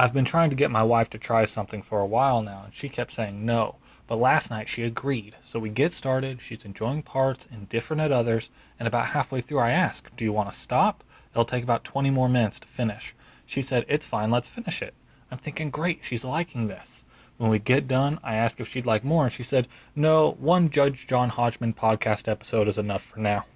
I've been trying to get my wife to try something for a while now, and she kept saying no. But last night she agreed. So we get started. She's enjoying parts, and different at others, and about halfway through I ask, Do you want to stop? It'll take about 20 more minutes to finish. She said, It's fine, let's finish it. I'm thinking, Great, she's liking this. When we get done, I ask if she'd like more, and she said, No, one Judge John Hodgman podcast episode is enough for now.